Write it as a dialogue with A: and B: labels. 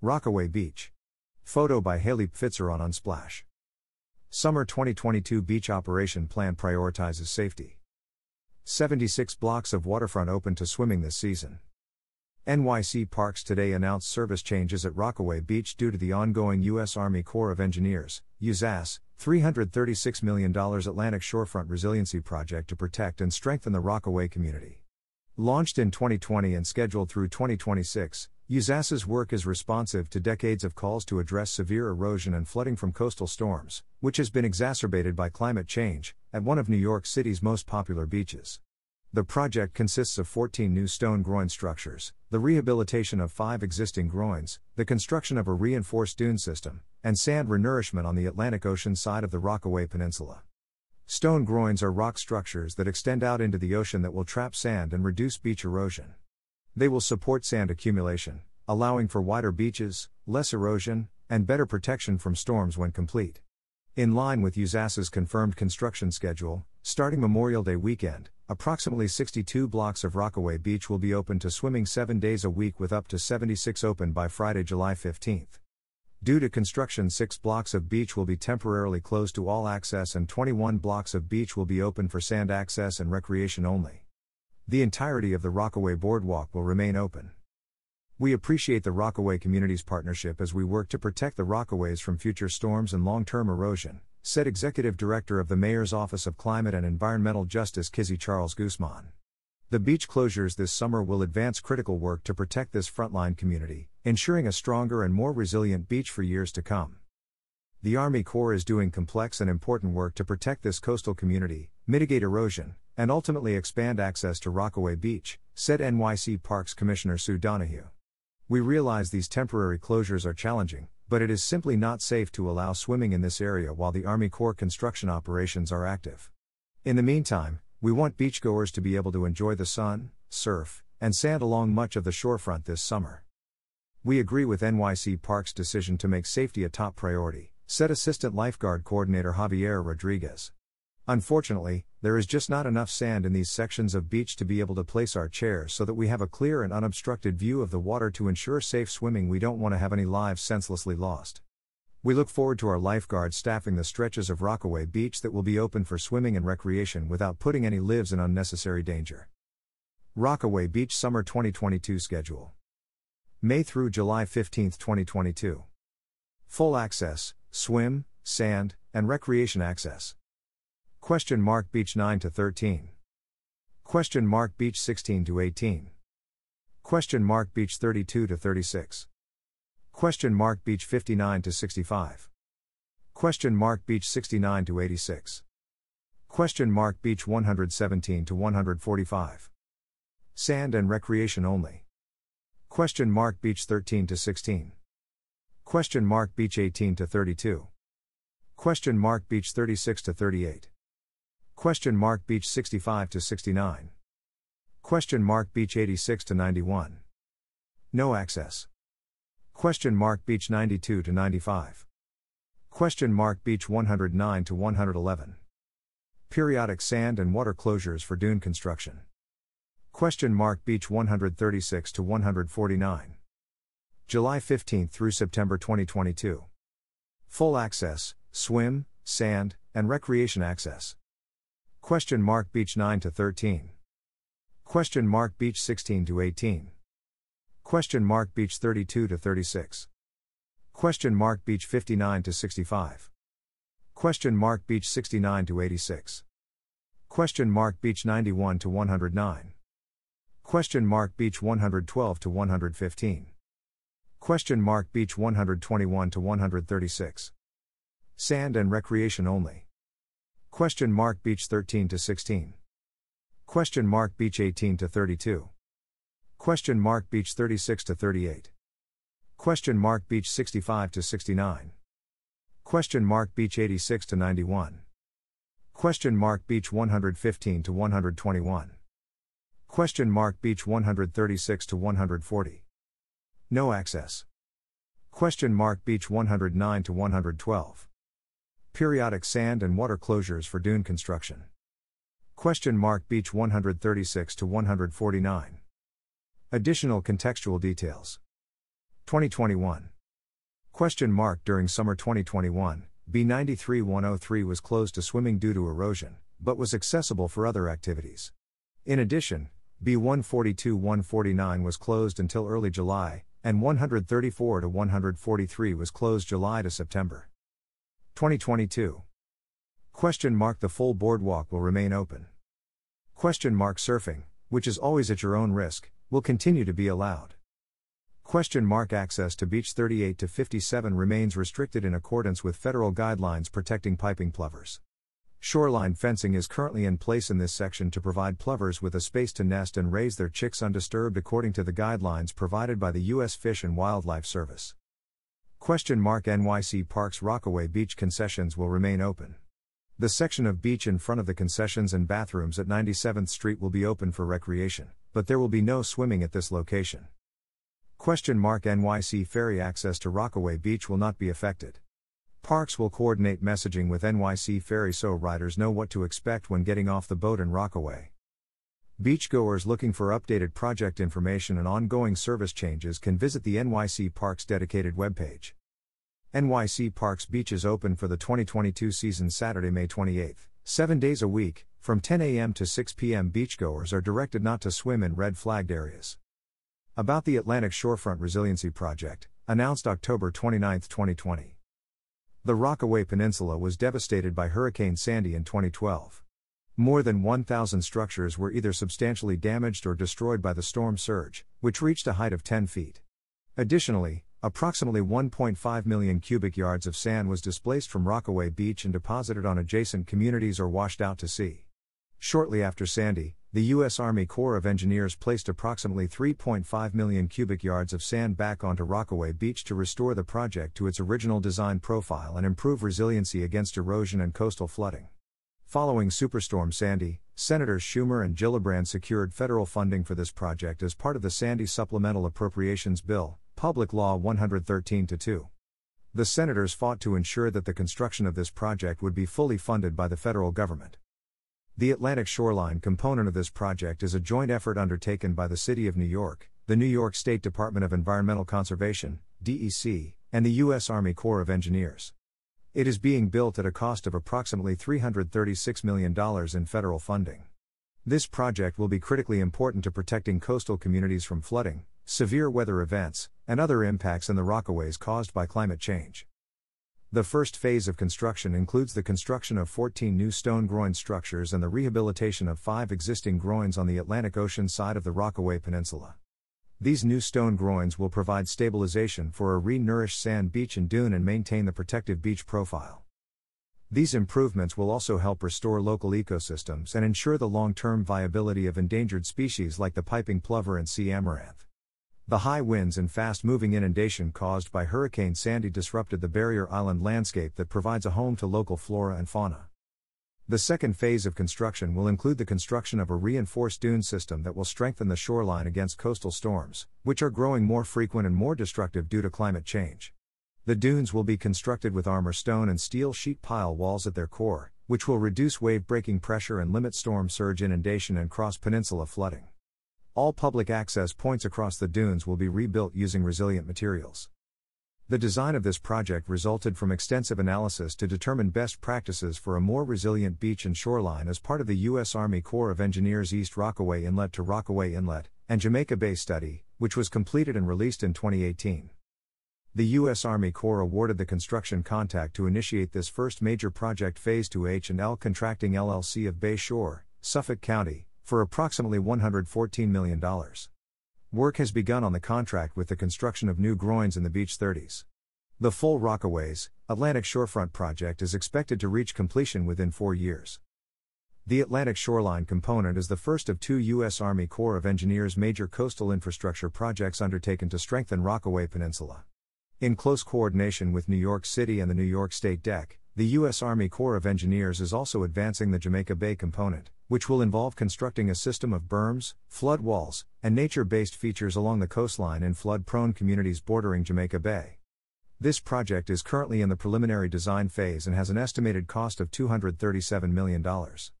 A: Rockaway Beach. Photo by Haley Pfitzer on Unsplash. Summer 2022 beach operation plan prioritizes safety. 76 blocks of waterfront open to swimming this season. NYC Parks today announced service changes at Rockaway Beach due to the ongoing U.S. Army Corps of Engineers, USACE, $336 million Atlantic Shorefront Resiliency Project to protect and strengthen the Rockaway community. Launched in 2020 and scheduled through 2026, USACE's work is responsive to decades of calls to address severe erosion and flooding from coastal storms, which has been exacerbated by climate change, at one of New York City's most popular beaches. The project consists of 14 new stone groin structures, the rehabilitation of five existing groins, the construction of a reinforced dune system, and sand renourishment on the Atlantic Ocean side of the Rockaway Peninsula. Stone groins are rock structures that extend out into the ocean that will trap sand and reduce beach erosion. They will support sand accumulation, allowing for wider beaches, less erosion, and better protection from storms when complete. In line with USACE's confirmed construction schedule, starting Memorial Day weekend, approximately 62 blocks of Rockaway Beach will be open to swimming seven days a week with up to 76 open by Friday, July 15. Due to construction, six blocks of beach will be temporarily closed to all access, and 21 blocks of beach will be open for sand access and recreation only. The entirety of the Rockaway Boardwalk will remain open. We appreciate the Rockaway community's partnership as we work to protect the Rockaways from future storms and long term erosion, said Executive Director of the Mayor's Office of Climate and Environmental Justice Kizzy Charles Guzman. The beach closures this summer will advance critical work to protect this frontline community, ensuring a stronger and more resilient beach for years to come. The Army Corps is doing complex and important work to protect this coastal community, mitigate erosion, and ultimately expand access to Rockaway Beach, said NYC Parks Commissioner Sue Donoghue. We realize these temporary closures are challenging, but it is simply not safe to allow swimming in this area while the Army Corps construction operations are active. In the meantime, we want beachgoers to be able to enjoy the sun, surf, and sand along much of the shorefront this summer. We agree with NYC Parks' decision to make safety a top priority, said Assistant Lifeguard Coordinator Javier Rodriguez. Unfortunately, there is just not enough sand in these sections of beach to be able to place our chairs so that we have a clear and unobstructed view of the water to ensure safe swimming. We don't want to have any lives senselessly lost. We look forward to our lifeguards staffing the stretches of Rockaway Beach that will be open for swimming and recreation without putting any lives in unnecessary danger. Rockaway Beach Summer 2022 Schedule May through July 15, 2022. Full access, swim, sand, and recreation access. Question mark Beach 9 to 13. Question mark Beach 16 to 18. Question mark Beach 32 to 36. Question mark Beach 59 to 65. Question mark Beach 69 to 86. Question mark Beach 117 to 145. Sand and recreation only. Question mark Beach 13 to 16. Question mark Beach 18 to 32. Question mark Beach 36 to 38. Question mark Beach 65 to 69. Question mark Beach 86 to 91. No access. Question mark Beach 92 to 95. Question mark Beach 109 to 111. Periodic sand and water closures for dune construction. Question mark Beach 136 to 149. July 15 through September 2022. Full access, swim, sand, and recreation access. Question mark Beach 9 to 13. Question mark Beach 16 to 18. Question mark Beach 32 to 36. Question mark Beach 59 to 65. Question mark Beach 69 to 86. Question mark Beach 91 to 109. Question mark Beach 112 to 115. Question mark Beach 121 to 136. Sand and recreation only. Question mark Beach 13 to 16. Question mark Beach 18 to 32. Question mark Beach 36 to 38. Question mark Beach 65 to 69. Question mark Beach 86 to 91. Question mark Beach 115 to 121. Question mark Beach 136 to 140. No access. Question mark Beach 109 to 112. Periodic sand and water closures for dune construction. Question mark Beach 136 to 149. Additional contextual details. 2021. Question mark During summer 2021, B93 103 was closed to swimming due to erosion, but was accessible for other activities. In addition, B142 149 was closed until early July, and 134 to 143 was closed July to September. 2022. Question mark The full boardwalk will remain open. Question mark Surfing, which is always at your own risk, will continue to be allowed. Question mark Access to Beach 38 to 57 remains restricted in accordance with federal guidelines protecting piping plovers. Shoreline fencing is currently in place in this section to provide plovers with a space to nest and raise their chicks undisturbed according to the guidelines provided by the U.S. Fish and Wildlife Service. Question mark NYC Parks Rockaway Beach concessions will remain open. The section of beach in front of the concessions and bathrooms at 97th Street will be open for recreation, but there will be no swimming at this location. Question mark NYC ferry access to Rockaway Beach will not be affected. Parks will coordinate messaging with NYC Ferry so riders know what to expect when getting off the boat in Rockaway. Beachgoers looking for updated project information and ongoing service changes can visit the NYC Parks dedicated webpage. NYC Parks Beach is open for the 2022 season Saturday, May 28, 7 days a week, from 10 a.m. to 6 p.m. Beachgoers are directed not to swim in red flagged areas. About the Atlantic Shorefront Resiliency Project, announced October 29, 2020. The Rockaway Peninsula was devastated by Hurricane Sandy in 2012. More than 1,000 structures were either substantially damaged or destroyed by the storm surge, which reached a height of 10 feet. Additionally, approximately 1.5 million cubic yards of sand was displaced from Rockaway Beach and deposited on adjacent communities or washed out to sea. Shortly after Sandy, the U.S. Army Corps of Engineers placed approximately 3.5 million cubic yards of sand back onto Rockaway Beach to restore the project to its original design profile and improve resiliency against erosion and coastal flooding. Following Superstorm Sandy, Senators Schumer and Gillibrand secured federal funding for this project as part of the Sandy Supplemental Appropriations Bill, Public Law 113 2. The senators fought to ensure that the construction of this project would be fully funded by the federal government. The Atlantic Shoreline component of this project is a joint effort undertaken by the City of New York, the New York State Department of Environmental Conservation, DEC, and the U.S. Army Corps of Engineers. It is being built at a cost of approximately $336 million in federal funding. This project will be critically important to protecting coastal communities from flooding, severe weather events, and other impacts in the Rockaways caused by climate change. The first phase of construction includes the construction of 14 new stone groin structures and the rehabilitation of five existing groins on the Atlantic Ocean side of the Rockaway Peninsula. These new stone groins will provide stabilization for a re nourished sand beach and dune and maintain the protective beach profile. These improvements will also help restore local ecosystems and ensure the long term viability of endangered species like the piping plover and sea amaranth. The high winds and fast moving inundation caused by Hurricane Sandy disrupted the barrier island landscape that provides a home to local flora and fauna. The second phase of construction will include the construction of a reinforced dune system that will strengthen the shoreline against coastal storms, which are growing more frequent and more destructive due to climate change. The dunes will be constructed with armor stone and steel sheet pile walls at their core, which will reduce wave breaking pressure and limit storm surge inundation and cross peninsula flooding. All public access points across the dunes will be rebuilt using resilient materials. The design of this project resulted from extensive analysis to determine best practices for a more resilient beach and shoreline as part of the U.S. Army Corps of Engineers East Rockaway Inlet to Rockaway Inlet and Jamaica Bay study, which was completed and released in 2018. The U.S. Army Corps awarded the construction contract to initiate this first major project phase to H&L Contracting LLC of Bay Shore, Suffolk County, for approximately $114 million. Work has begun on the contract with the construction of new groins in the Beach 30s. The full Rockaways, Atlantic Shorefront project is expected to reach completion within four years. The Atlantic Shoreline component is the first of two U.S. Army Corps of Engineers major coastal infrastructure projects undertaken to strengthen Rockaway Peninsula. In close coordination with New York City and the New York State DEC, the U.S. Army Corps of Engineers is also advancing the Jamaica Bay component, which will involve constructing a system of berms, flood walls, and nature based features along the coastline in flood prone communities bordering Jamaica Bay. This project is currently in the preliminary design phase and has an estimated cost of $237 million.